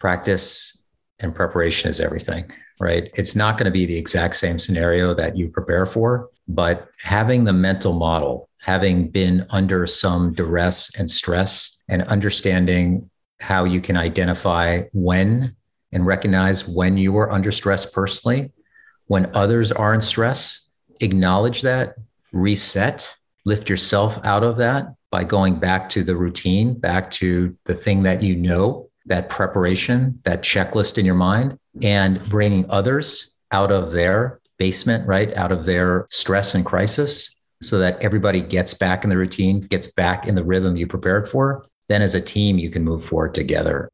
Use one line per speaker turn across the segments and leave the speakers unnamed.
practice and preparation is everything, right? It's not going to be the exact same scenario that you prepare for, but having the mental model, having been under some duress and stress, and understanding how you can identify when and recognize when you are under stress personally, when others are in stress, acknowledge that, reset, lift yourself out of that by going back to the routine, back to the thing that you know, that preparation, that checklist in your mind, and bringing others out of their basement, right? Out of their stress and crisis so that everybody gets back in the routine, gets back in the rhythm you prepared for. Then as a team, you can move forward together.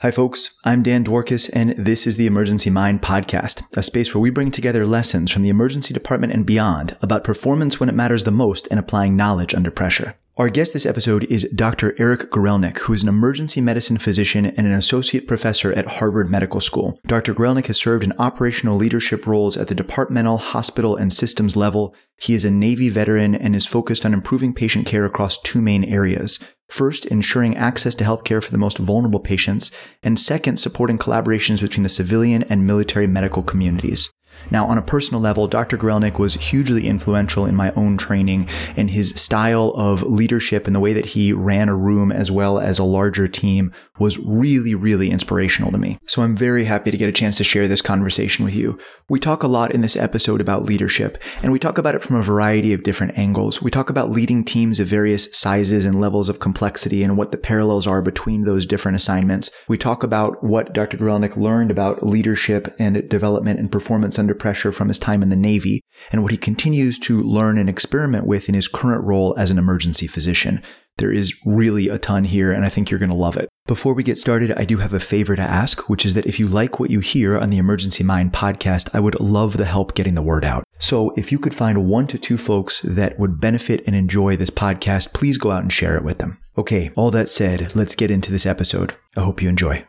Hi, folks. I'm Dan Dworkis, and this is the Emergency Mind Podcast, a space where we bring together lessons from the emergency department and beyond about performance when it matters the most and applying knowledge under pressure. Our guest this episode is Dr. Eric Goralnick, who is an emergency medicine physician and an associate professor at Harvard Medical School. Dr. Goralnick has served in operational leadership roles at the departmental, hospital, and systems level. He is a Navy veteran and is focused on improving patient care across two main areas. First, ensuring access to healthcare for the most vulnerable patients, and second, supporting collaborations between the civilian and military medical communities. Now, on a personal level, Dr. Goralnick was hugely influential in my own training and his style of leadership and the way that he ran a room as well as a larger team was really, really inspirational to me. So I'm very happy to get a chance to share this conversation with you. We talk a lot in this episode about leadership and we talk about it from a variety of different angles. We talk about leading teams of various sizes and levels of complexity and what the parallels are between those different assignments. We talk about what Dr. Goralnick learned about leadership and development and performance under pressure from his time in the Navy and what he continues to learn and experiment with in his current role as an emergency physician. There is really a ton here, and I think you're going to love it. Before we get started, I do have a favor to ask, which is that if you like what you hear on the Emergency Mind podcast, I would love the help getting the word out. So if you could find one to two folks that would benefit and enjoy this podcast, please go out and share it with them. Okay, all that said, let's get into this episode. I hope you enjoy.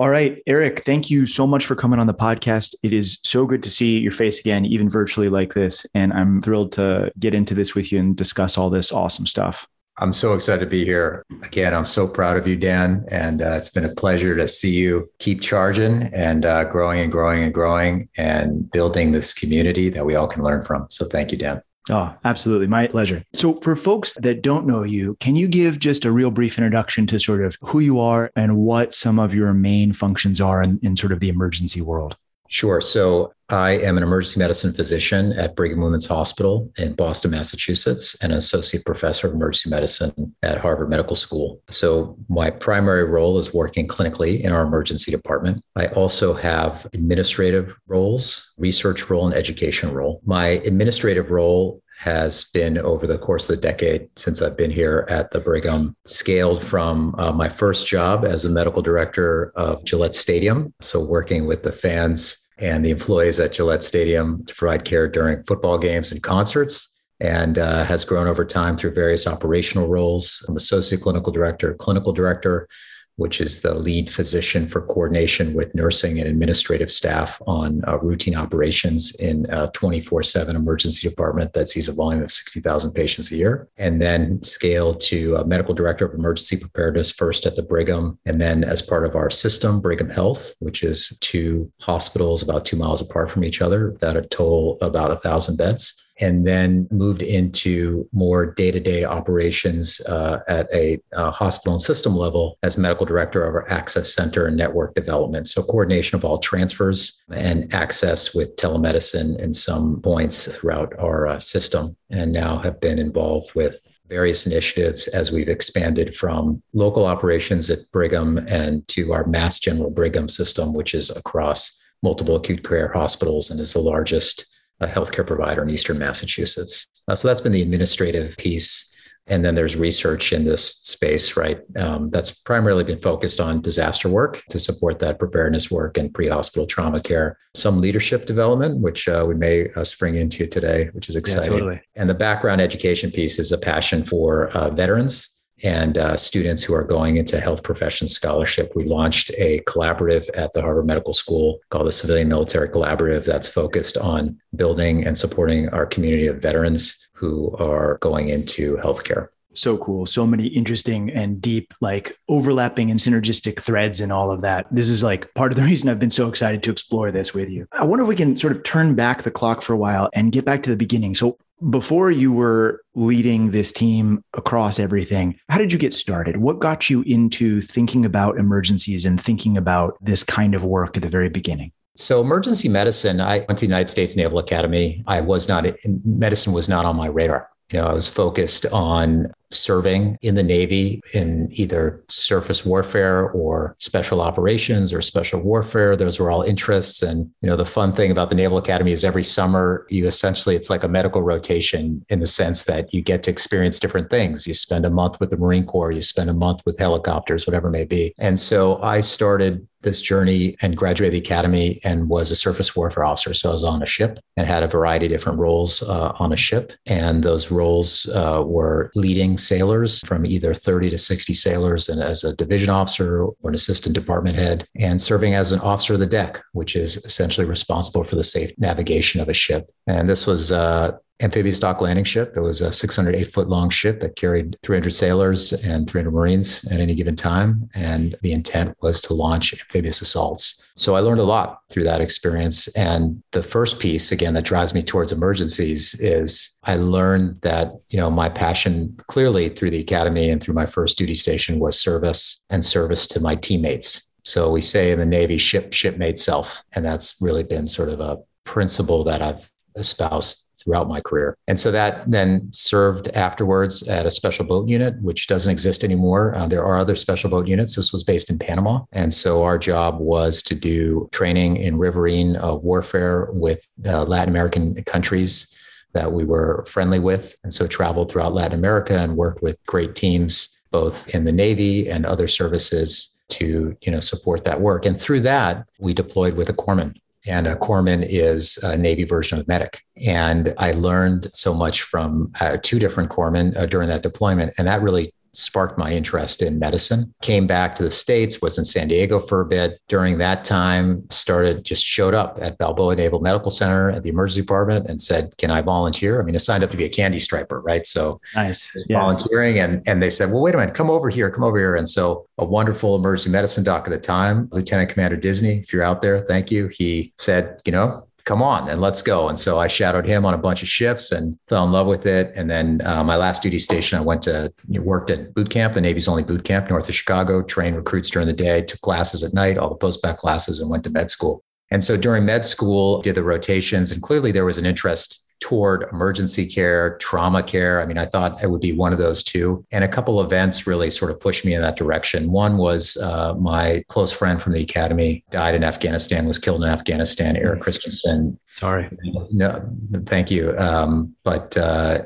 All right, Eric, thank you so much for coming on the podcast. It is so good to see your face again, even virtually like this. And I'm thrilled to get into this with you and discuss all this awesome stuff.
I'm so excited to be here. Again, I'm so proud of you, Dan. And uh, it's been a pleasure to see you keep charging and uh, growing and growing and growing and building this community that we all can learn from. So thank you, Dan.
Oh, absolutely. My pleasure. So, for folks that don't know you, can you give just a real brief introduction to sort of who you are and what some of your main functions are in, in sort of the emergency world?
Sure. So I am an emergency medicine physician at Brigham Women's Hospital in Boston, Massachusetts, and an associate professor of emergency medicine at Harvard Medical School. So my primary role is working clinically in our emergency department. I also have administrative roles, research role, and education role. My administrative role has been over the course of the decade since I've been here at the Brigham, scaled from uh, my first job as a medical director of Gillette Stadium. So, working with the fans and the employees at Gillette Stadium to provide care during football games and concerts. And uh, has grown over time through various operational roles. I'm associate clinical director, clinical director, which is the lead physician for coordination with nursing and administrative staff on uh, routine operations in a 24 7 emergency department that sees a volume of 60,000 patients a year. And then scale to a medical director of emergency preparedness first at the Brigham, and then as part of our system, Brigham Health, which is two hospitals about two miles apart from each other that total about a thousand beds and then moved into more day to day operations uh, at a uh, hospital and system level as medical director of our access center and network development. So, coordination of all transfers and access with telemedicine in some points throughout our uh, system, and now have been involved with various initiatives as we've expanded from local operations at Brigham and to our Mass General Brigham system, which is across multiple acute care hospitals and is the largest a healthcare provider in Eastern Massachusetts. Uh, so that's been the administrative piece. And then there's research in this space, right? Um, that's primarily been focused on disaster work to support that preparedness work and pre hospital trauma care. Some leadership development, which uh, we may uh, spring into today, which is exciting. Yeah, totally. And the background education piece is a passion for uh, veterans and uh, students who are going into health professions scholarship. We launched a collaborative at the Harvard Medical School called the Civilian Military Collaborative that's focused on building and supporting our community of veterans who are going into healthcare.
So cool. So many interesting and deep, like overlapping and synergistic threads and all of that. This is like part of the reason I've been so excited to explore this with you. I wonder if we can sort of turn back the clock for a while and get back to the beginning. So, before you were leading this team across everything, how did you get started? What got you into thinking about emergencies and thinking about this kind of work at the very beginning?
So, emergency medicine, I went to the United States Naval Academy. I was not, medicine was not on my radar. You know, I was focused on serving in the Navy in either surface warfare or special operations or special warfare. Those were all interests. And, you know, the fun thing about the Naval Academy is every summer you essentially, it's like a medical rotation in the sense that you get to experience different things. You spend a month with the Marine Corps, you spend a month with helicopters, whatever it may be. And so I started this journey and graduated the academy and was a surface warfare officer. So I was on a ship and had a variety of different roles uh, on a ship. And those roles uh, were leading sailors from either 30 to 60 sailors and as a division officer or an assistant department head and serving as an officer of the deck, which is essentially responsible for the safe navigation of a ship. And this was uh, amphibious dock landing ship. It was a 608 foot long ship that carried 300 sailors and 300 Marines at any given time. And the intent was to launch amphibious assaults. So I learned a lot through that experience. And the first piece, again, that drives me towards emergencies is I learned that, you know, my passion clearly through the academy and through my first duty station was service and service to my teammates. So we say in the Navy, ship, shipmate self. And that's really been sort of a principle that I've espoused throughout my career. And so that then served afterwards at a special boat unit, which doesn't exist anymore. Uh, there are other special boat units. This was based in Panama. And so our job was to do training in riverine uh, warfare with uh, Latin American countries that we were friendly with. And so traveled throughout Latin America and worked with great teams, both in the Navy and other services to you know support that work and through that we deployed with a corpsman and a corpsman is a Navy version of medic. And I learned so much from uh, two different corpsmen uh, during that deployment. And that really sparked my interest in medicine. Came back to the States, was in San Diego for a bit. During that time, started just showed up at Balboa Naval Medical Center at the emergency department and said, Can I volunteer? I mean, I signed up to be a candy striper, right? So
nice.
Yeah. volunteering. And, and they said, Well, wait a minute, come over here, come over here. And so a wonderful emergency medicine doc at the time, Lieutenant Commander Disney, if you're out there, thank you. He said, you know, come on and let's go. And so I shadowed him on a bunch of shifts and fell in love with it. And then uh, my last duty station, I went to worked at boot camp, the Navy's only boot camp north of Chicago, trained recruits during the day, took classes at night, all the post back classes, and went to med school. And so during med school, did the rotations, and clearly there was an interest toward emergency care, trauma care. I mean, I thought it would be one of those two. And a couple events really sort of pushed me in that direction. One was uh, my close friend from the academy died in Afghanistan, was killed in Afghanistan, Eric mm. Christensen.
Sorry.
No, thank you. Um, but, uh,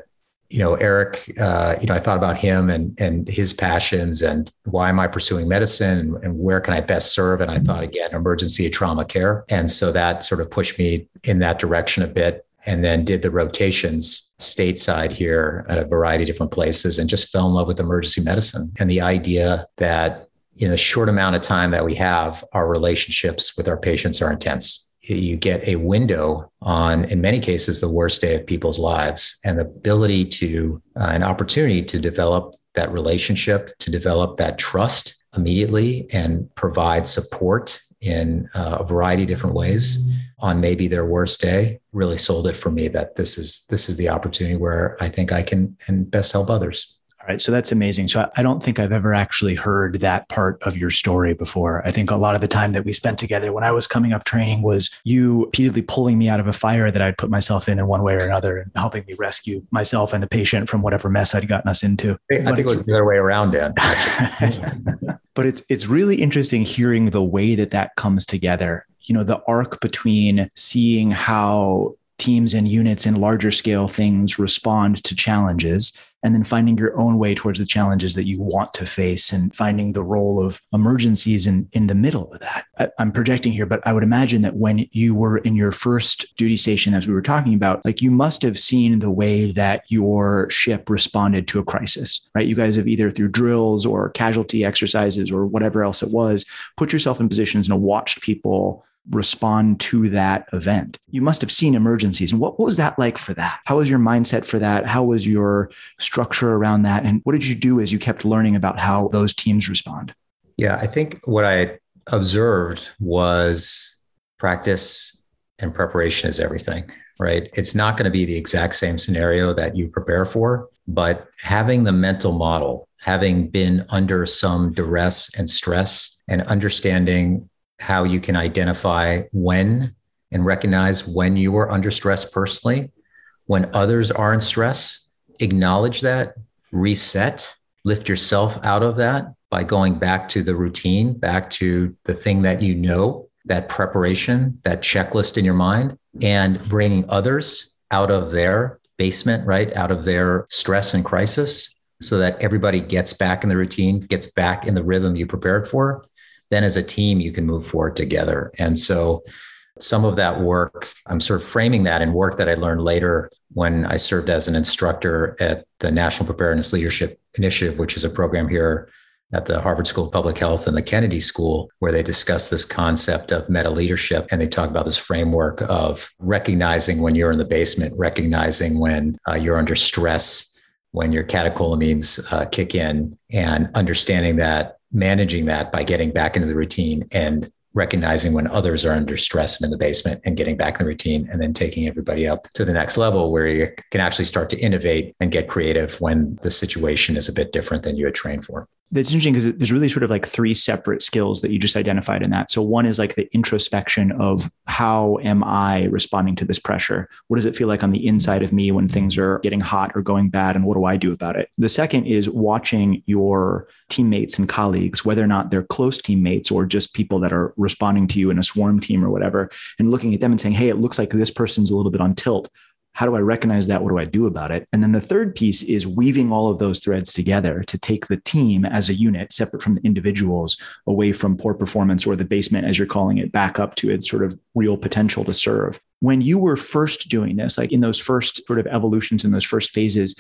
you know, Eric, uh, you know, I thought about him and and his passions and why am I pursuing medicine and, and, where can I best serve? And I thought again, emergency trauma care. And so that sort of pushed me in that direction a bit and then did the rotations stateside here at a variety of different places and just fell in love with emergency medicine. And the idea that in the short amount of time that we have our relationships with our patients are intense. You get a window on in many cases the worst day of people's lives and the ability to uh, an opportunity to develop that relationship to develop that trust immediately and provide support in uh, a variety of different ways on maybe their worst day really sold it for me that this is this is the opportunity where I think I can and best help others.
All right. So that's amazing. So I don't think I've ever actually heard that part of your story before. I think a lot of the time that we spent together when I was coming up training was you repeatedly pulling me out of a fire that I'd put myself in in one way or another and helping me rescue myself and the patient from whatever mess I'd gotten us into.
I but think it was the other way around, Dan.
but it's it's really interesting hearing the way that that comes together you know the arc between seeing how teams and units in larger scale things respond to challenges and then finding your own way towards the challenges that you want to face and finding the role of emergencies in, in the middle of that. I, I'm projecting here, but I would imagine that when you were in your first duty station, as we were talking about, like you must have seen the way that your ship responded to a crisis, right? You guys have either through drills or casualty exercises or whatever else it was, put yourself in positions and watched people respond to that event. You must have seen emergencies. And what, what was that like for that? How was your mindset for that? How was your structure around that? And what did you do as you kept learning about how those teams respond?
Yeah, I think what I observed was practice and preparation is everything, right? It's not going to be the exact same scenario that you prepare for, but having the mental model, having been under some duress and stress, and understanding how you can identify when and recognize when you are under stress personally, when others are in stress, acknowledge that, reset, lift yourself out of that by going back to the routine, back to the thing that you know, that preparation, that checklist in your mind, and bringing others out of their basement, right? Out of their stress and crisis so that everybody gets back in the routine, gets back in the rhythm you prepared for. Then as a team, you can move forward together. And so some of that work, I'm sort of framing that in work that I learned later when I served as an instructor at the National Preparedness Leadership Initiative, which is a program here at the Harvard School of Public Health and the Kennedy School, where they discuss this concept of meta leadership. And they talk about this framework of recognizing when you're in the basement, recognizing when uh, you're under stress, when your catecholamines uh, kick in, and understanding that, managing that by getting back into the routine and recognizing when others are under stress and in the basement and getting back in the routine and then taking everybody up to the next level where you can actually start to innovate and get creative when the situation is a bit different than you had trained for
that's interesting because there's really sort of like three separate skills that you just identified in that. So one is like the introspection of how am I responding to this pressure? What does it feel like on the inside of me when things are getting hot or going bad? And what do I do about it? The second is watching your teammates and colleagues, whether or not they're close teammates or just people that are responding to you in a swarm team or whatever, and looking at them and saying, Hey, it looks like this person's a little bit on tilt how do I recognize that? What do I do about it? And then the third piece is weaving all of those threads together to take the team as a unit, separate from the individuals, away from poor performance or the basement, as you're calling it, back up to its sort of real potential to serve. When you were first doing this, like in those first sort of evolutions in those first phases,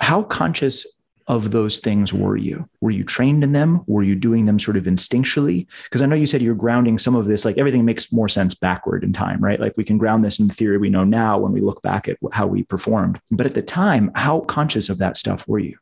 how conscious of those things were you? Were you trained in them? Were you doing them sort of instinctually? Because I know you said you're grounding some of this, like everything makes more sense backward in time, right? Like we can ground this in the theory we know now when we look back at how we performed. But at the time, how conscious of that stuff were you?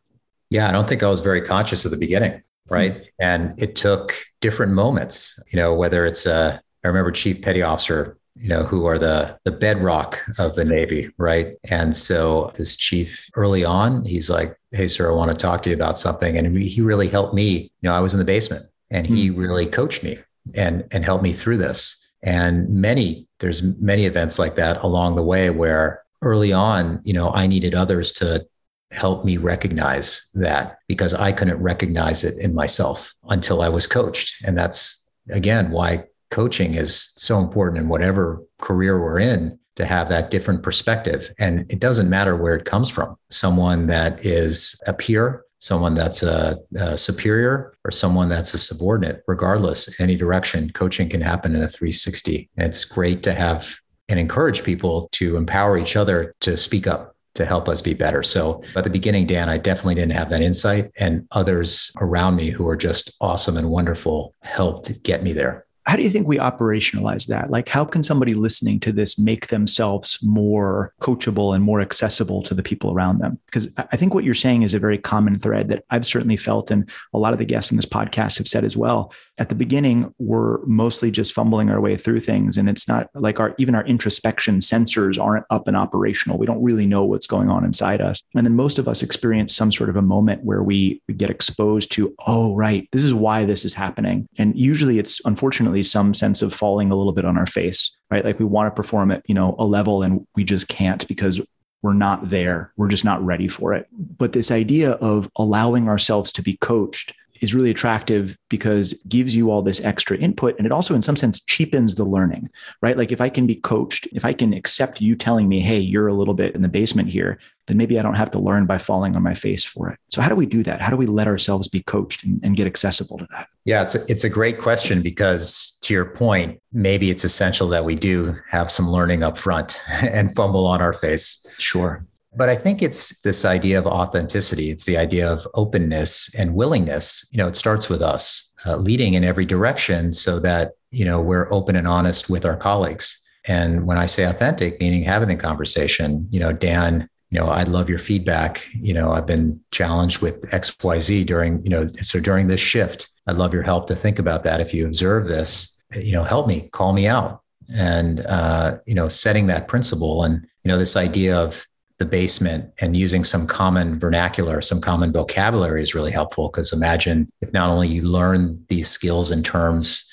Yeah, I don't think I was very conscious at the beginning, right? Mm-hmm. And it took different moments, you know, whether it's a, I remember Chief Petty Officer you know, who are the the bedrock of the Navy, right? And so this chief early on, he's like, "Hey, sir, I want to talk to you about something," and he really helped me. You know, I was in the basement, and he mm-hmm. really coached me and and helped me through this. And many there's many events like that along the way where early on, you know, I needed others to help me recognize that because I couldn't recognize it in myself until I was coached, and that's again why coaching is so important in whatever career we're in to have that different perspective. And it doesn't matter where it comes from someone that is a peer, someone that's a, a, superior, or someone that's a subordinate, regardless, any direction, coaching can happen in a 360. And it's great to have and encourage people to empower each other to speak up to help us be better. So at the beginning, Dan, I definitely didn't have that insight, and others around me who are just awesome and wonderful helped get me there
how do you think we operationalize that? Like, how can somebody listening to this make themselves more coachable and more accessible to the people around them? Because I think what you're saying is a very common thread that I've certainly felt, and a lot of the guests in this podcast have said as well. At the beginning, we're mostly just fumbling our way through things, and it's not like our even our introspection sensors aren't up and operational. We don't really know what's going on inside us, and then most of us experience some sort of a moment where we get exposed to, oh, right, this is why this is happening, and usually it's unfortunately some sense of falling a little bit on our face, right? Like we want to perform at, you know, a level and we just can't because we're not there. We're just not ready for it. But this idea of allowing ourselves to be coached is really attractive because it gives you all this extra input and it also in some sense cheapens the learning right? Like if i can be coached if i can accept you telling me hey you're a little bit in the basement here then maybe i don't have to learn by falling on my face for it. So how do we do that? How do we let ourselves be coached and, and get accessible to that?
Yeah it's a, it's a great question because to your point maybe it's essential that we do have some learning up front and fumble on our face.
Sure
but I think it's this idea of authenticity. It's the idea of openness and willingness. You know, it starts with us uh, leading in every direction so that you know, we're open and honest with our colleagues. And when I say authentic, meaning having the conversation, you know, Dan, you know, I'd love your feedback. You know, I've been challenged with XYZ during, you know, so during this shift, I'd love your help to think about that. If you observe this, you know, help me, call me out. And, uh, you know, setting that principle and, you know, this idea of the basement and using some common vernacular, some common vocabulary is really helpful. Because imagine if not only you learn these skills and terms,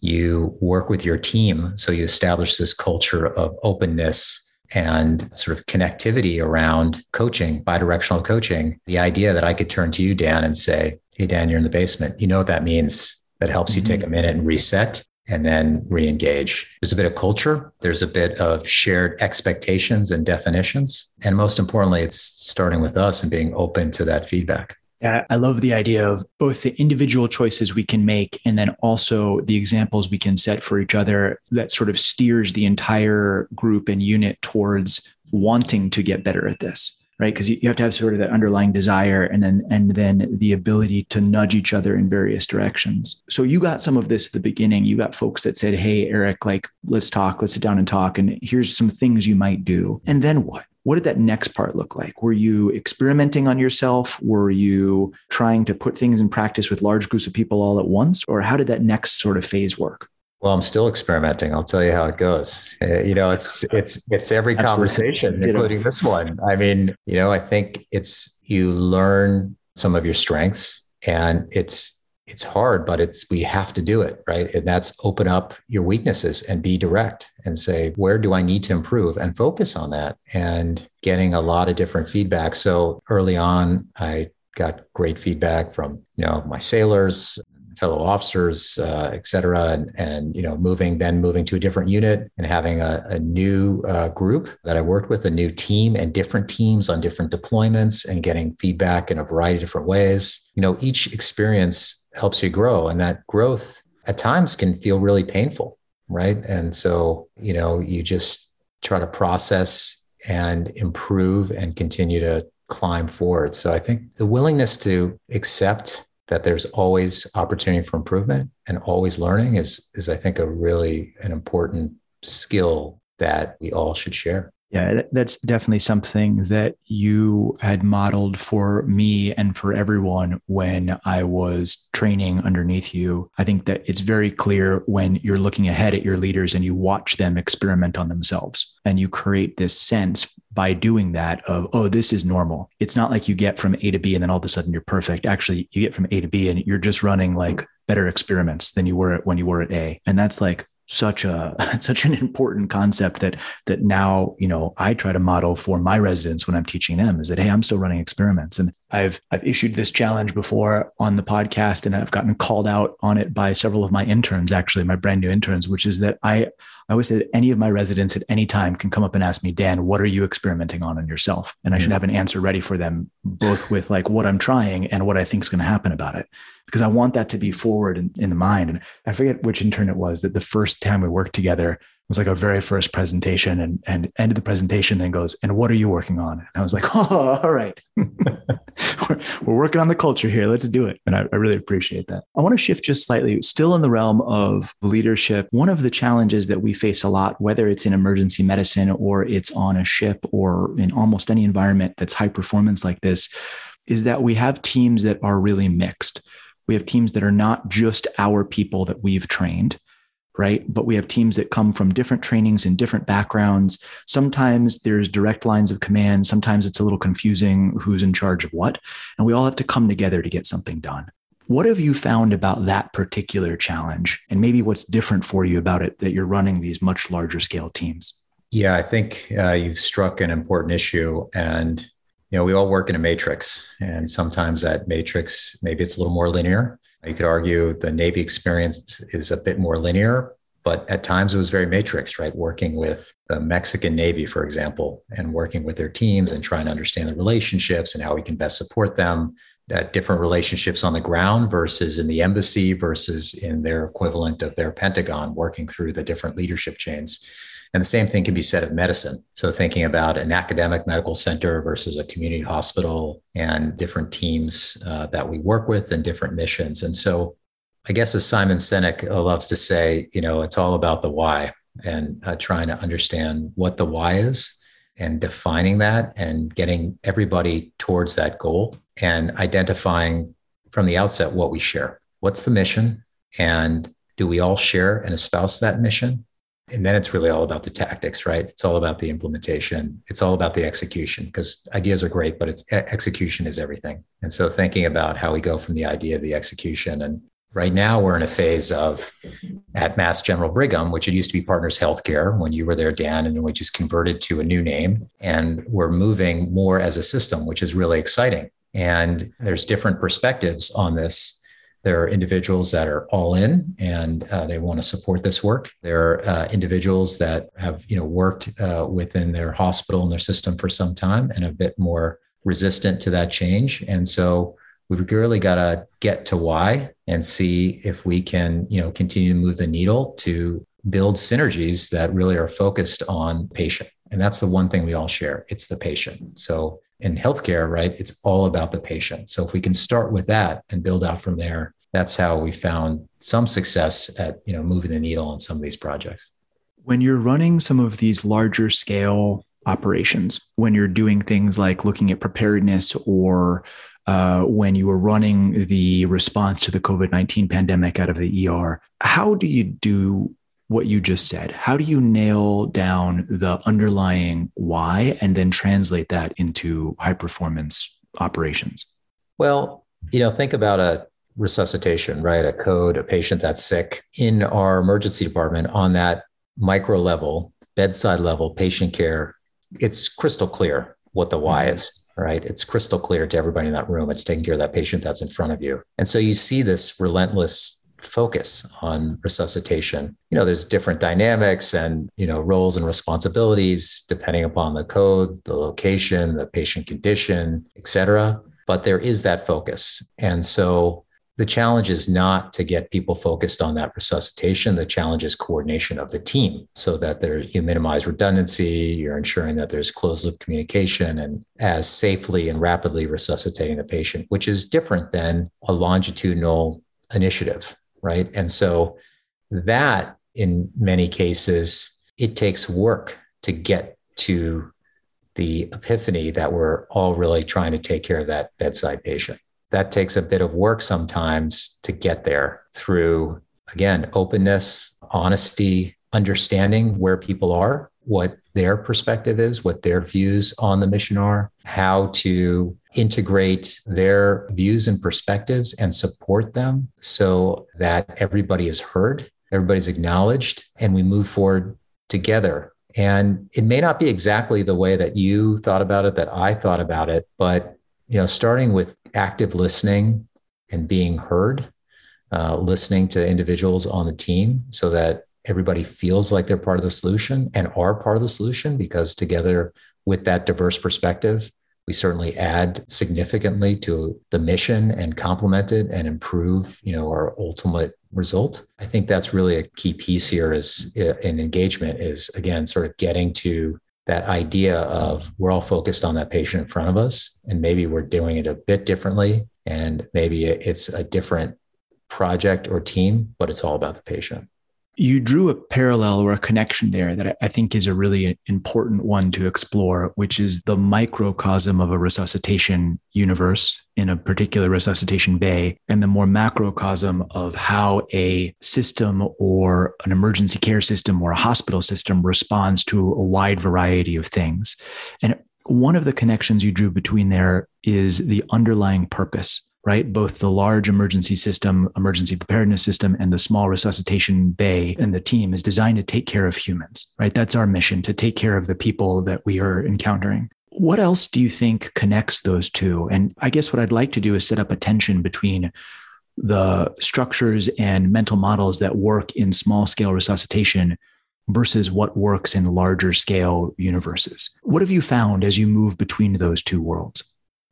you work with your team. So you establish this culture of openness and sort of connectivity around coaching, bidirectional coaching. The idea that I could turn to you, Dan, and say, Hey, Dan, you're in the basement. You know what that means? That helps mm-hmm. you take mm-hmm. a minute and reset and then re-engage. There's a bit of culture. There's a bit of shared expectations and definitions. And most importantly, it's starting with us and being open to that feedback.
Yeah, I love the idea of both the individual choices we can make and then also the examples we can set for each other that sort of steers the entire group and unit towards wanting to get better at this right? Because you have to have sort of that underlying desire and then and then the ability to nudge each other in various directions. So you got some of this at the beginning. You got folks that said hey eric like let's talk let's sit down and talk and here's some things you might do. And then what? What did that next part look like? Were you experimenting on yourself? Were you trying to put things in practice with large groups of people all at once? Or how did that next sort of phase work
well, I'm still experimenting. I'll tell you how it goes. Uh, you know, it's it's it's every conversation, including this one. I mean, you know, I think it's you learn some of your strengths, and it's it's hard, but it's we have to do it, right? And that's open up your weaknesses and be direct and say, where do I need to improve, and focus on that. And getting a lot of different feedback. So early on, I got great feedback from you know my sailors fellow officers, uh, et cetera, and, and you know, moving then moving to a different unit and having a, a new uh, group that I worked with, a new team and different teams on different deployments, and getting feedback in a variety of different ways. You know, each experience helps you grow, and that growth at times can feel really painful, right? And so, you know, you just try to process and improve and continue to climb forward. So I think the willingness to accept that there's always opportunity for improvement and always learning is is I think a really an important skill that we all should share.
Yeah, that's definitely something that you had modeled for me and for everyone when I was training underneath you. I think that it's very clear when you're looking ahead at your leaders and you watch them experiment on themselves and you create this sense by doing that of, oh, this is normal. It's not like you get from A to B and then all of a sudden you're perfect. Actually, you get from A to B and you're just running like mm-hmm. better experiments than you were at when you were at A. And that's like such a such an important concept that that now you know I try to model for my residents when I'm teaching them is that hey I'm still running experiments. And I've I've issued this challenge before on the podcast and I've gotten called out on it by several of my interns actually my brand new interns which is that I I always say that any of my residents at any time can come up and ask me Dan what are you experimenting on on yourself? And I should mm. have an answer ready for them both with like what I'm trying and what I think is going to happen about it because I want that to be forward in, in the mind. And I forget which intern it was that the first time we worked together was like our very first presentation and, and ended the presentation, then goes, and what are you working on? And I was like, oh, all right. we're, we're, working on the culture here. Let's do it. And I, I really appreciate that. I want to shift just slightly, still in the realm of leadership. One of the challenges that we face a lot, whether it's in emergency medicine or it's on a ship or in almost any environment that's high performance like this, is that we have teams that are really mixed we have teams that are not just our people that we've trained, right? But we have teams that come from different trainings and different backgrounds. Sometimes there's direct lines of command. Sometimes it's a little confusing who's in charge of what. And we all have to come together to get something done. What have you found about that particular challenge? And maybe what's different for you about it that you're running these much larger scale teams?
Yeah, I think uh, you've struck an important issue. And you know, we all work in a matrix, and sometimes that matrix maybe it's a little more linear. You could argue the Navy experience is a bit more linear, but at times it was very matrix, right? Working with the Mexican Navy, for example, and working with their teams and trying to understand the relationships and how we can best support them. At different relationships on the ground versus in the embassy versus in their equivalent of their Pentagon, working through the different leadership chains. And the same thing can be said of medicine. So, thinking about an academic medical center versus a community hospital and different teams uh, that we work with and different missions. And so, I guess as Simon Sinek loves to say, you know, it's all about the why and uh, trying to understand what the why is and defining that and getting everybody towards that goal and identifying from the outset what we share. What's the mission? And do we all share and espouse that mission? And then it's really all about the tactics, right? It's all about the implementation. It's all about the execution because ideas are great, but it's execution is everything. And so thinking about how we go from the idea to the execution and Right now, we're in a phase of at Mass General Brigham, which it used to be Partners Healthcare when you were there, Dan, and then we just converted to a new name. And we're moving more as a system, which is really exciting. And there's different perspectives on this. There are individuals that are all in and uh, they want to support this work. There are uh, individuals that have, you know, worked uh, within their hospital and their system for some time and a bit more resistant to that change. And so we've really got to get to why and see if we can you know continue to move the needle to build synergies that really are focused on patient and that's the one thing we all share it's the patient so in healthcare right it's all about the patient so if we can start with that and build out from there that's how we found some success at you know moving the needle on some of these projects
when you're running some of these larger scale operations when you're doing things like looking at preparedness or uh, when you were running the response to the COVID 19 pandemic out of the ER. How do you do what you just said? How do you nail down the underlying why and then translate that into high performance operations?
Well, you know, think about a resuscitation, right? A code, a patient that's sick in our emergency department on that micro level, bedside level, patient care. It's crystal clear what the why is right? It's crystal clear to everybody in that room. It's taking care of that patient that's in front of you. And so you see this relentless focus on resuscitation. You know, there's different dynamics and, you know, roles and responsibilities depending upon the code, the location, the patient condition, et cetera. But there is that focus. And so the challenge is not to get people focused on that resuscitation. The challenge is coordination of the team so that there you minimize redundancy, you're ensuring that there's closed loop communication and as safely and rapidly resuscitating the patient, which is different than a longitudinal initiative, right? And so that in many cases, it takes work to get to the epiphany that we're all really trying to take care of that bedside patient that takes a bit of work sometimes to get there through, again, openness, honesty, understanding where people are, what their perspective is, what their views on the mission are, how to integrate their views and perspectives and support them so that everybody is heard, everybody's acknowledged, and we move forward together. And it may not be exactly the way that you thought about it, that I thought about it, but you know, starting with active listening and being heard, uh, listening to individuals on the team so that everybody feels like they're part of the solution and are part of the solution because together with that diverse perspective, we certainly add significantly to the mission and complement it and improve, you know, our ultimate result. I think that's really a key piece here is uh, in engagement is again sort of getting to that idea of we're all focused on that patient in front of us and maybe we're doing it a bit differently and maybe it's a different project or team but it's all about the patient
you drew a parallel or a connection there that I think is a really important one to explore, which is the microcosm of a resuscitation universe in a particular resuscitation bay, and the more macrocosm of how a system or an emergency care system or a hospital system responds to a wide variety of things. And one of the connections you drew between there is the underlying purpose right? Both the large emergency system, emergency preparedness system, and the small resuscitation bay and the team is designed to take care of humans, right? That's our mission to take care of the people that we are encountering. What else do you think connects those two? And I guess what I'd like to do is set up a tension between the structures and mental models that work in small scale resuscitation versus what works in larger scale universes. What have you found as you move between those two worlds?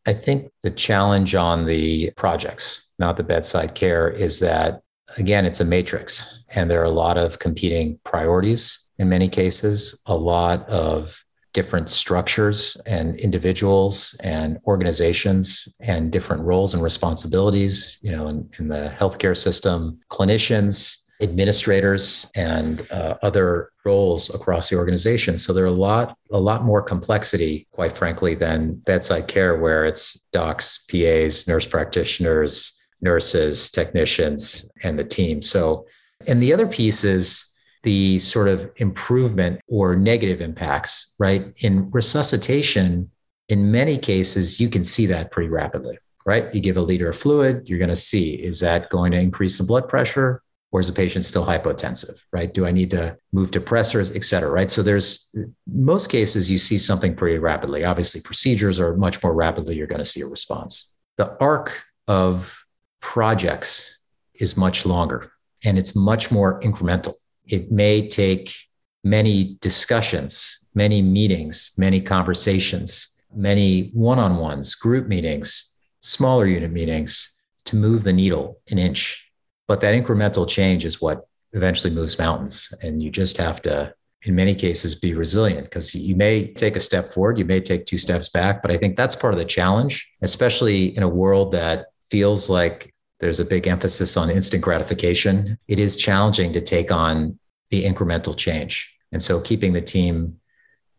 I think the challenge on the projects, not the bedside care, is that again, it's a matrix and there are a lot of competing priorities in many cases, a lot of different structures and individuals and organizations and different roles and responsibilities, you know, in, in the healthcare system, clinicians, administrators, and uh, other roles across the organization. So there are a lot, a lot more complexity, quite frankly, than bedside care, where it's docs, PAs, nurse practitioners, nurses, technicians, and the team. So, and the other piece is the sort of improvement or negative impacts, right? In resuscitation, in many cases, you can see that pretty rapidly, right? You give a liter of fluid, you're going to see is that going to increase the blood pressure or is the patient still hypotensive, right? Do I need to move depressors, et cetera, right? So there's most cases you see something pretty rapidly. Obviously, procedures are much more rapidly, you're going to see a response. The arc of projects is much longer and it's much more incremental it may take many discussions, many meetings, many conversations, many one on ones, group meetings, smaller unit meetings to move the needle an inch. But that incremental change is what eventually moves mountains. And you just have to, in many cases, be resilient because you may take a step forward, you may take two steps back. But I think that's part of the challenge, especially in a world that feels like there's a big emphasis on instant gratification. It is challenging to take on the incremental change. And so keeping the team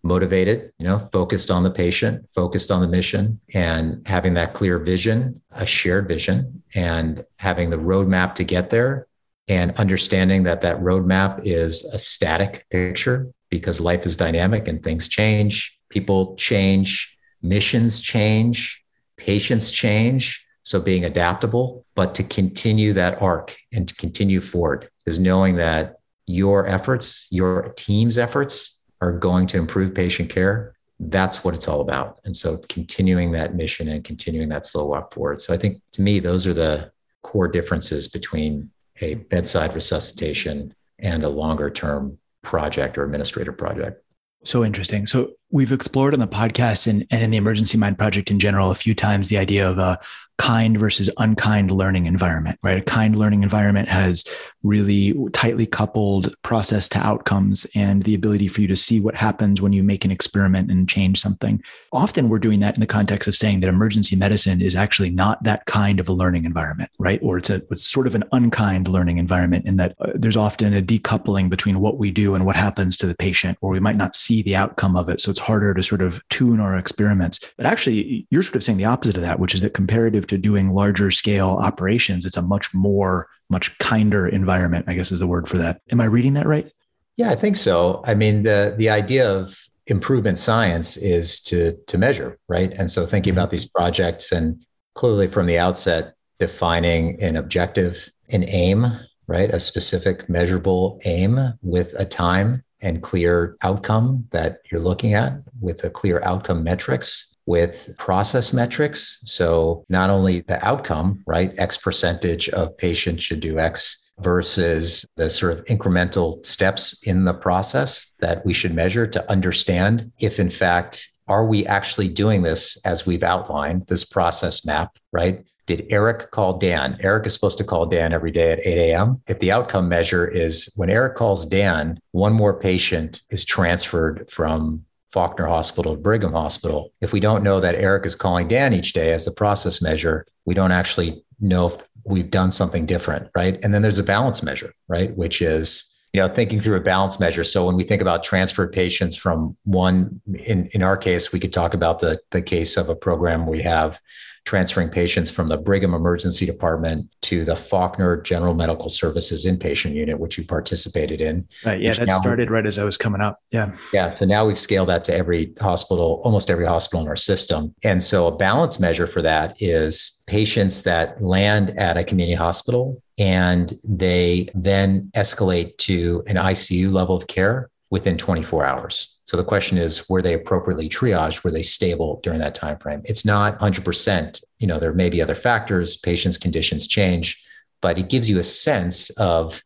motivated, you know, focused on the patient, focused on the mission, and having that clear vision, a shared vision, and having the roadmap to get there, and understanding that that roadmap is a static picture because life is dynamic and things change, people change, missions change, patients change. So being adaptable, but to continue that arc and to continue forward is knowing that your efforts, your team's efforts are going to improve patient care. That's what it's all about. And so continuing that mission and continuing that slow walk forward. So I think to me, those are the core differences between a bedside resuscitation and a longer term project or administrative project.
So interesting. So we've explored on the podcast and, and in the Emergency Mind Project in general a few times the idea of a kind versus unkind learning environment, right? A kind learning environment has really tightly coupled process to outcomes and the ability for you to see what happens when you make an experiment and change something. Often we're doing that in the context of saying that emergency medicine is actually not that kind of a learning environment, right? Or it's a it's sort of an unkind learning environment in that uh, there's often a decoupling between what we do and what happens to the patient, or we might not see the outcome of it. So it's harder to sort of tune our experiments. But actually, you're sort of saying the opposite of that, which is that comparative to doing larger scale operations, it's a much more, much kinder environment, I guess is the word for that. Am I reading that right?
Yeah, I think so. I mean, the the idea of improvement science is to to measure, right? And so thinking mm-hmm. about these projects and clearly from the outset defining an objective, an aim, right? A specific measurable aim with a time and clear outcome that you're looking at with a clear outcome metrics with process metrics. So not only the outcome, right? X percentage of patients should do X versus the sort of incremental steps in the process that we should measure to understand if in fact are we actually doing this as we've outlined this process map, right? Did Eric call Dan? Eric is supposed to call Dan every day at 8 a.m. If the outcome measure is when Eric calls Dan, one more patient is transferred from Faulkner Hospital to Brigham Hospital. If we don't know that Eric is calling Dan each day as the process measure, we don't actually know if we've done something different, right? And then there's a balance measure, right? Which is you know thinking through a balance measure so when we think about transferred patients from one in in our case we could talk about the the case of a program we have transferring patients from the Brigham Emergency Department to the Faulkner General Medical Services inpatient unit, which you participated in.
Right. Yeah, that started right as I was coming up. Yeah.
Yeah. So now we've scaled that to every hospital, almost every hospital in our system. And so a balance measure for that is patients that land at a community hospital and they then escalate to an ICU level of care within 24 hours. So the question is, were they appropriately triaged? Were they stable during that time frame? It's not 100%. You know, there may be other factors, patients' conditions change, but it gives you a sense of,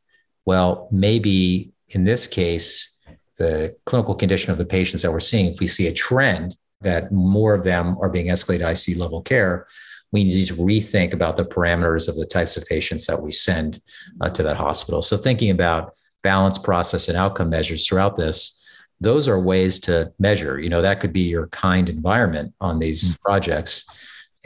well, maybe in this case, the clinical condition of the patients that we're seeing, if we see a trend that more of them are being escalated ICU level care, we need to rethink about the parameters of the types of patients that we send uh, to that hospital. So thinking about balance process and outcome measures throughout this those are ways to measure. You know, that could be your kind environment on these mm-hmm. projects.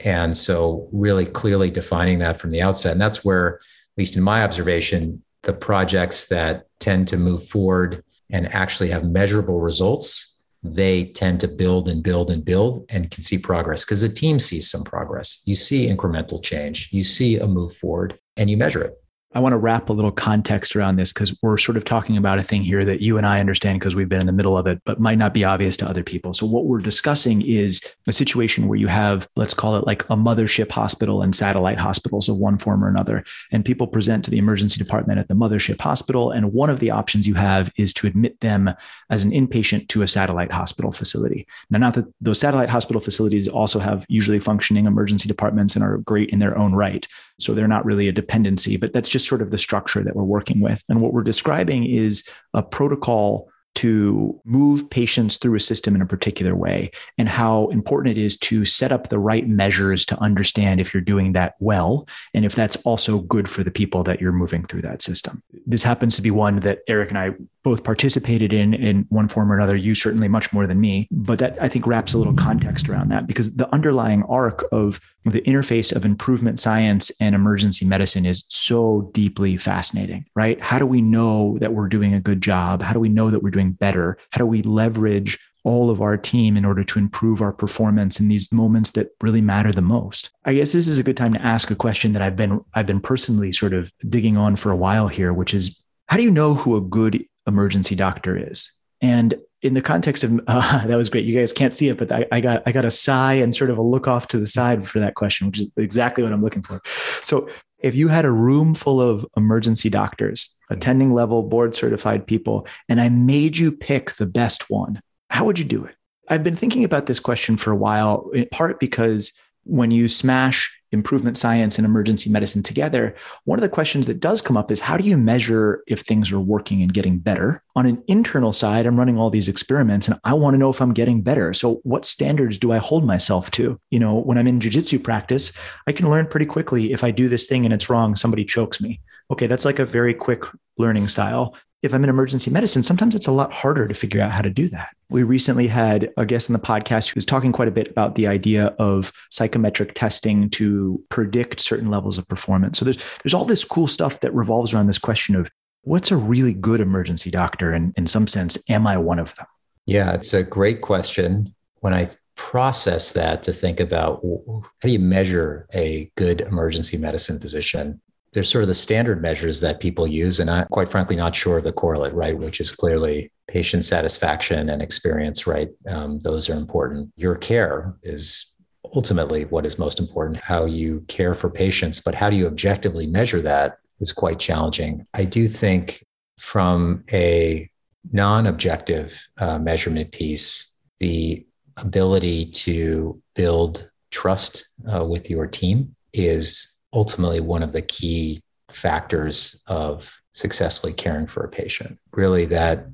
And so, really clearly defining that from the outset. And that's where, at least in my observation, the projects that tend to move forward and actually have measurable results they tend to build and build and build and can see progress because the team sees some progress. You see incremental change, you see a move forward, and you measure it.
I want to wrap a little context around this because we're sort of talking about a thing here that you and I understand because we've been in the middle of it, but might not be obvious to other people. So, what we're discussing is a situation where you have, let's call it like a mothership hospital and satellite hospitals of one form or another. And people present to the emergency department at the mothership hospital. And one of the options you have is to admit them as an inpatient to a satellite hospital facility. Now, not that those satellite hospital facilities also have usually functioning emergency departments and are great in their own right. So they're not really a dependency, but that's just sort of the structure that we're working with. And what we're describing is a protocol to move patients through a system in a particular way and how important it is to set up the right measures to understand if you're doing that well and if that's also good for the people that you're moving through that system. This happens to be one that Eric and I both participated in in one form or another. You certainly much more than me, but that I think wraps a little context around that because the underlying arc of the interface of improvement science and emergency medicine is so deeply fascinating, right? How do we know that we're doing a good job? How do we know that we're doing better? How do we leverage all of our team in order to improve our performance in these moments that really matter the most. I guess this is a good time to ask a question that I've been I've been personally sort of digging on for a while here, which is how do you know who a good emergency doctor is. And in the context of uh, that was great. You guys can't see it, but I, I, got I got a sigh and sort of a look off to the side for that question, which is exactly what I'm looking for. So, if you had a room full of emergency doctors, attending level, board certified people, and I made you pick the best one, how would you do it? I've been thinking about this question for a while, in part because when you smash improvement science and emergency medicine together, one of the questions that does come up is how do you measure if things are working and getting better? On an internal side, I'm running all these experiments and I want to know if I'm getting better. So, what standards do I hold myself to? You know, when I'm in jujitsu practice, I can learn pretty quickly if I do this thing and it's wrong, somebody chokes me. Okay, that's like a very quick learning style if I'm in emergency medicine, sometimes it's a lot harder to figure out how to do that. We recently had a guest on the podcast who was talking quite a bit about the idea of psychometric testing to predict certain levels of performance. So there's there's all this cool stuff that revolves around this question of what's a really good emergency doctor and in some sense am I one of them?
Yeah, it's a great question. When I process that to think about how do you measure a good emergency medicine physician there's sort of the standard measures that people use, and I'm quite frankly not sure of the correlate, right? Which is clearly patient satisfaction and experience, right? Um, those are important. Your care is ultimately what is most important, how you care for patients, but how do you objectively measure that is quite challenging. I do think from a non objective uh, measurement piece, the ability to build trust uh, with your team is ultimately one of the key factors of successfully caring for a patient. Really, that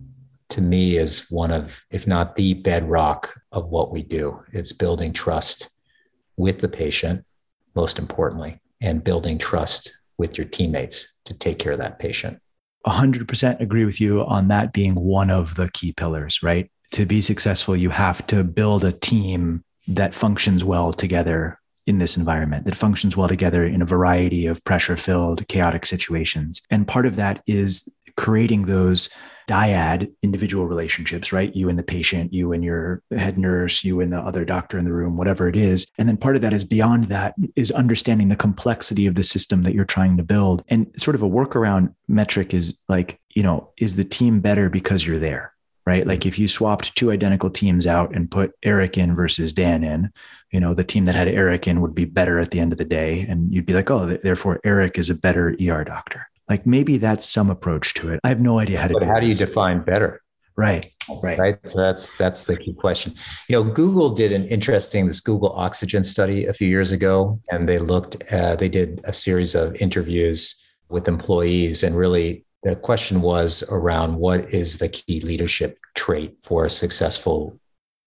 to me is one of, if not the bedrock of what we do. It's building trust with the patient, most importantly, and building trust with your teammates to take care of that patient.
100% agree with you on that being one of the key pillars, right? To be successful, you have to build a team that functions well together in this environment that functions well together in a variety of pressure filled, chaotic situations. And part of that is creating those dyad individual relationships, right? You and the patient, you and your head nurse, you and the other doctor in the room, whatever it is. And then part of that is beyond that is understanding the complexity of the system that you're trying to build. And sort of a workaround metric is like, you know, is the team better because you're there? Right? Like if you swapped two identical teams out and put Eric in versus Dan in, you know, the team that had Eric in would be better at the end of the day. And you'd be like, oh, therefore Eric is a better ER doctor. Like maybe that's some approach to it. I have no idea how to
but
do
how
this.
do you define better?
Right. Right.
Right. So that's that's the key question. You know, Google did an interesting this Google Oxygen study a few years ago, and they looked. Uh, they did a series of interviews with employees, and really the question was around what is the key leadership trait for a successful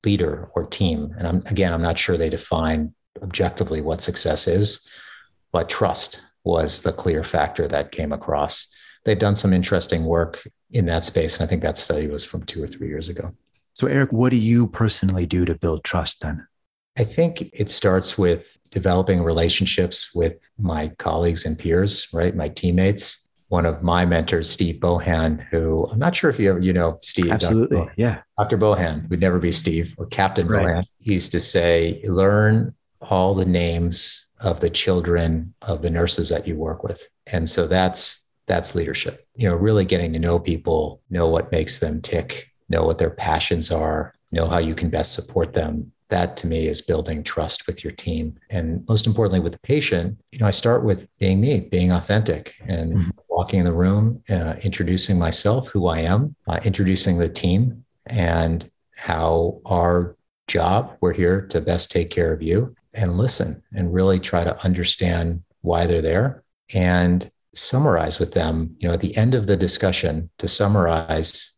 leader or team. And I'm, again, I'm not sure they define objectively what success is, but trust was the clear factor that came across. They've done some interesting work in that space. And I think that study was from two or three years ago.
So, Eric, what do you personally do to build trust then?
I think it starts with developing relationships with my colleagues and peers, right? My teammates. One of my mentors, Steve Bohan, who I'm not sure if you ever, you know, Steve.
Absolutely.
Dr.
Yeah.
Dr. Bohan would never be Steve or Captain right. Bohan. He used to say, learn all the names of the children of the nurses that you work with. And so that's that's leadership. You know, really getting to know people, know what makes them tick, know what their passions are, know how you can best support them. That to me is building trust with your team. And most importantly, with the patient, you know, I start with being me, being authentic and mm-hmm. Walking in the room, uh, introducing myself, who I am, uh, introducing the team and how our job, we're here to best take care of you and listen and really try to understand why they're there and summarize with them, you know, at the end of the discussion to summarize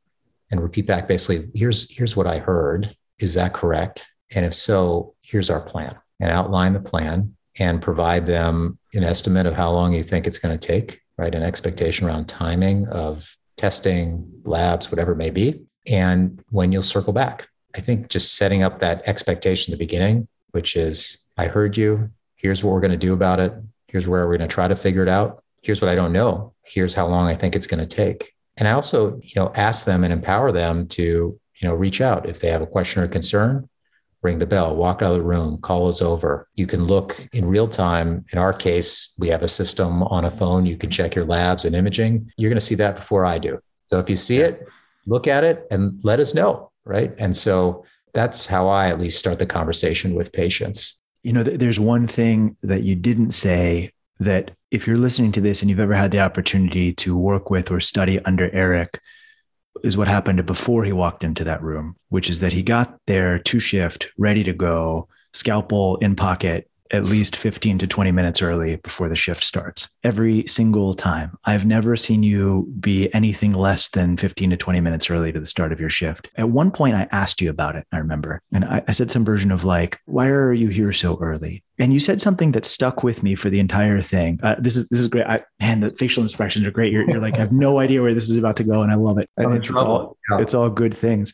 and repeat back basically, here's here's what I heard. Is that correct? And if so, here's our plan and outline the plan and provide them an estimate of how long you think it's going to take, right? An expectation around timing of testing, labs, whatever it may be, and when you'll circle back. I think just setting up that expectation at the beginning, which is, I heard you. Here's what we're going to do about it. Here's where we're going to try to figure it out. Here's what I don't know. Here's how long I think it's going to take. And I also, you know, ask them and empower them to, you know, reach out if they have a question or concern, ring the bell, walk out of the room, call us over. You can look in real time. In our case, we have a system on a phone. You can check your labs and imaging. You're going to see that before I do. So if you see it, look at it and let us know. Right. And so that's how I at least start the conversation with patients.
You know, there's one thing that you didn't say that if you're listening to this and you've ever had the opportunity to work with or study under Eric, is what happened before he walked into that room, which is that he got there to shift, ready to go, scalpel in pocket, at least 15 to 20 minutes early before the shift starts every single time. I've never seen you be anything less than 15 to 20 minutes early to the start of your shift. At one point, I asked you about it, I remember. And I, I said some version of like, why are you here so early? And you said something that stuck with me for the entire thing. Uh, this is this is great. I, man, the facial expressions are great. You're, you're like, I have no idea where this is about to go, and I love it. And it's, it's all yeah. it's all good things.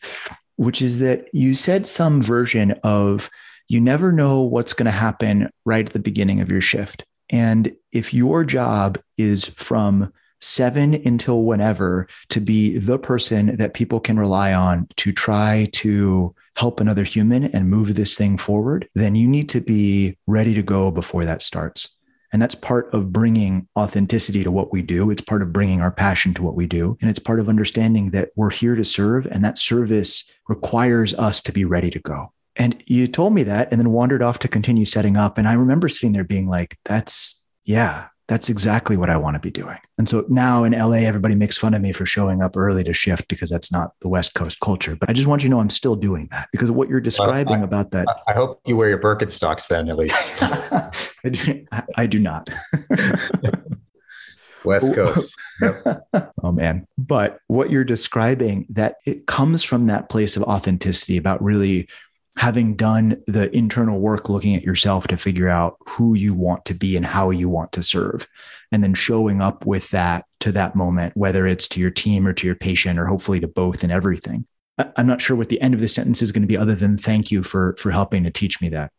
Which is that you said some version of you never know what's going to happen right at the beginning of your shift. And if your job is from seven until whenever to be the person that people can rely on to try to help another human and move this thing forward, then you need to be ready to go before that starts. And that's part of bringing authenticity to what we do. It's part of bringing our passion to what we do. And it's part of understanding that we're here to serve and that service requires us to be ready to go. And you told me that and then wandered off to continue setting up. And I remember sitting there being like, that's, yeah, that's exactly what I want to be doing. And so now in LA, everybody makes fun of me for showing up early to shift because that's not the West Coast culture. But I just want you to know I'm still doing that because what you're describing
well, I,
about that.
I hope you wear your Birkenstocks then, at least.
I, do, I do not.
West Coast. Yep.
oh man. But what you're describing that it comes from that place of authenticity about really having done the internal work looking at yourself to figure out who you want to be and how you want to serve and then showing up with that to that moment whether it's to your team or to your patient or hopefully to both and everything. I'm not sure what the end of the sentence is going to be other than thank you for for helping to teach me that.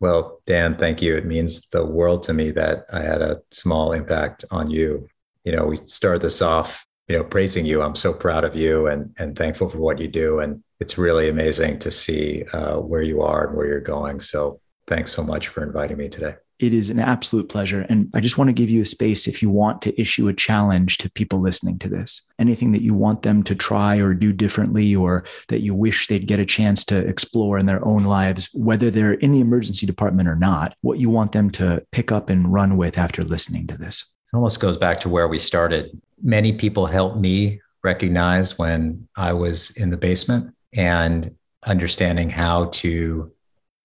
Well dan thank you. It means the world to me that i had a small impact on you. You know we start this off you know praising you i'm so proud of you and and thankful for what you do and it's really amazing to see uh, where you are and where you're going. So thanks so much for inviting me today.
It is an absolute pleasure. And I just want to give you a space if you want to issue a challenge to people listening to this. Anything that you want them to try or do differently, or that you wish they'd get a chance to explore in their own lives, whether they're in the emergency department or not, what you want them to pick up and run with after listening to this.
It almost goes back to where we started. Many people helped me recognize when I was in the basement and understanding how to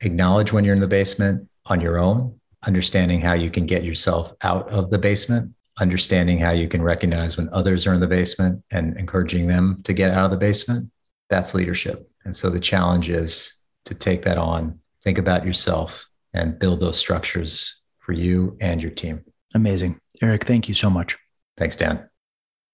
acknowledge when you're in the basement on your own, understanding how you can get yourself out of the basement, understanding how you can recognize when others are in the basement and encouraging them to get out of the basement. That's leadership. And so the challenge is to take that on, think about yourself, and build those structures for you and your team.
Amazing. Eric, thank you so much.
Thanks, Dan.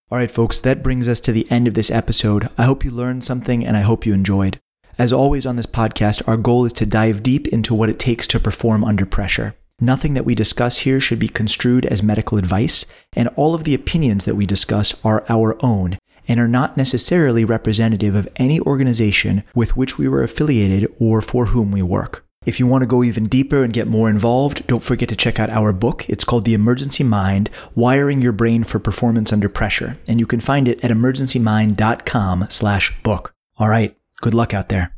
All right, folks, that brings us to the end of this episode. I hope you learned something and I hope you enjoyed. As always on this podcast, our goal is to dive deep into what it takes to perform under pressure. Nothing that we discuss here should be construed as medical advice, and all of the opinions that we discuss are our own and are not necessarily representative of any organization with which we were affiliated or for whom we work. If you want to go even deeper and get more involved, don't forget to check out our book. It's called The Emergency Mind Wiring Your Brain for Performance Under Pressure, and you can find it at emergencymind.com slash book. All right, good luck out there.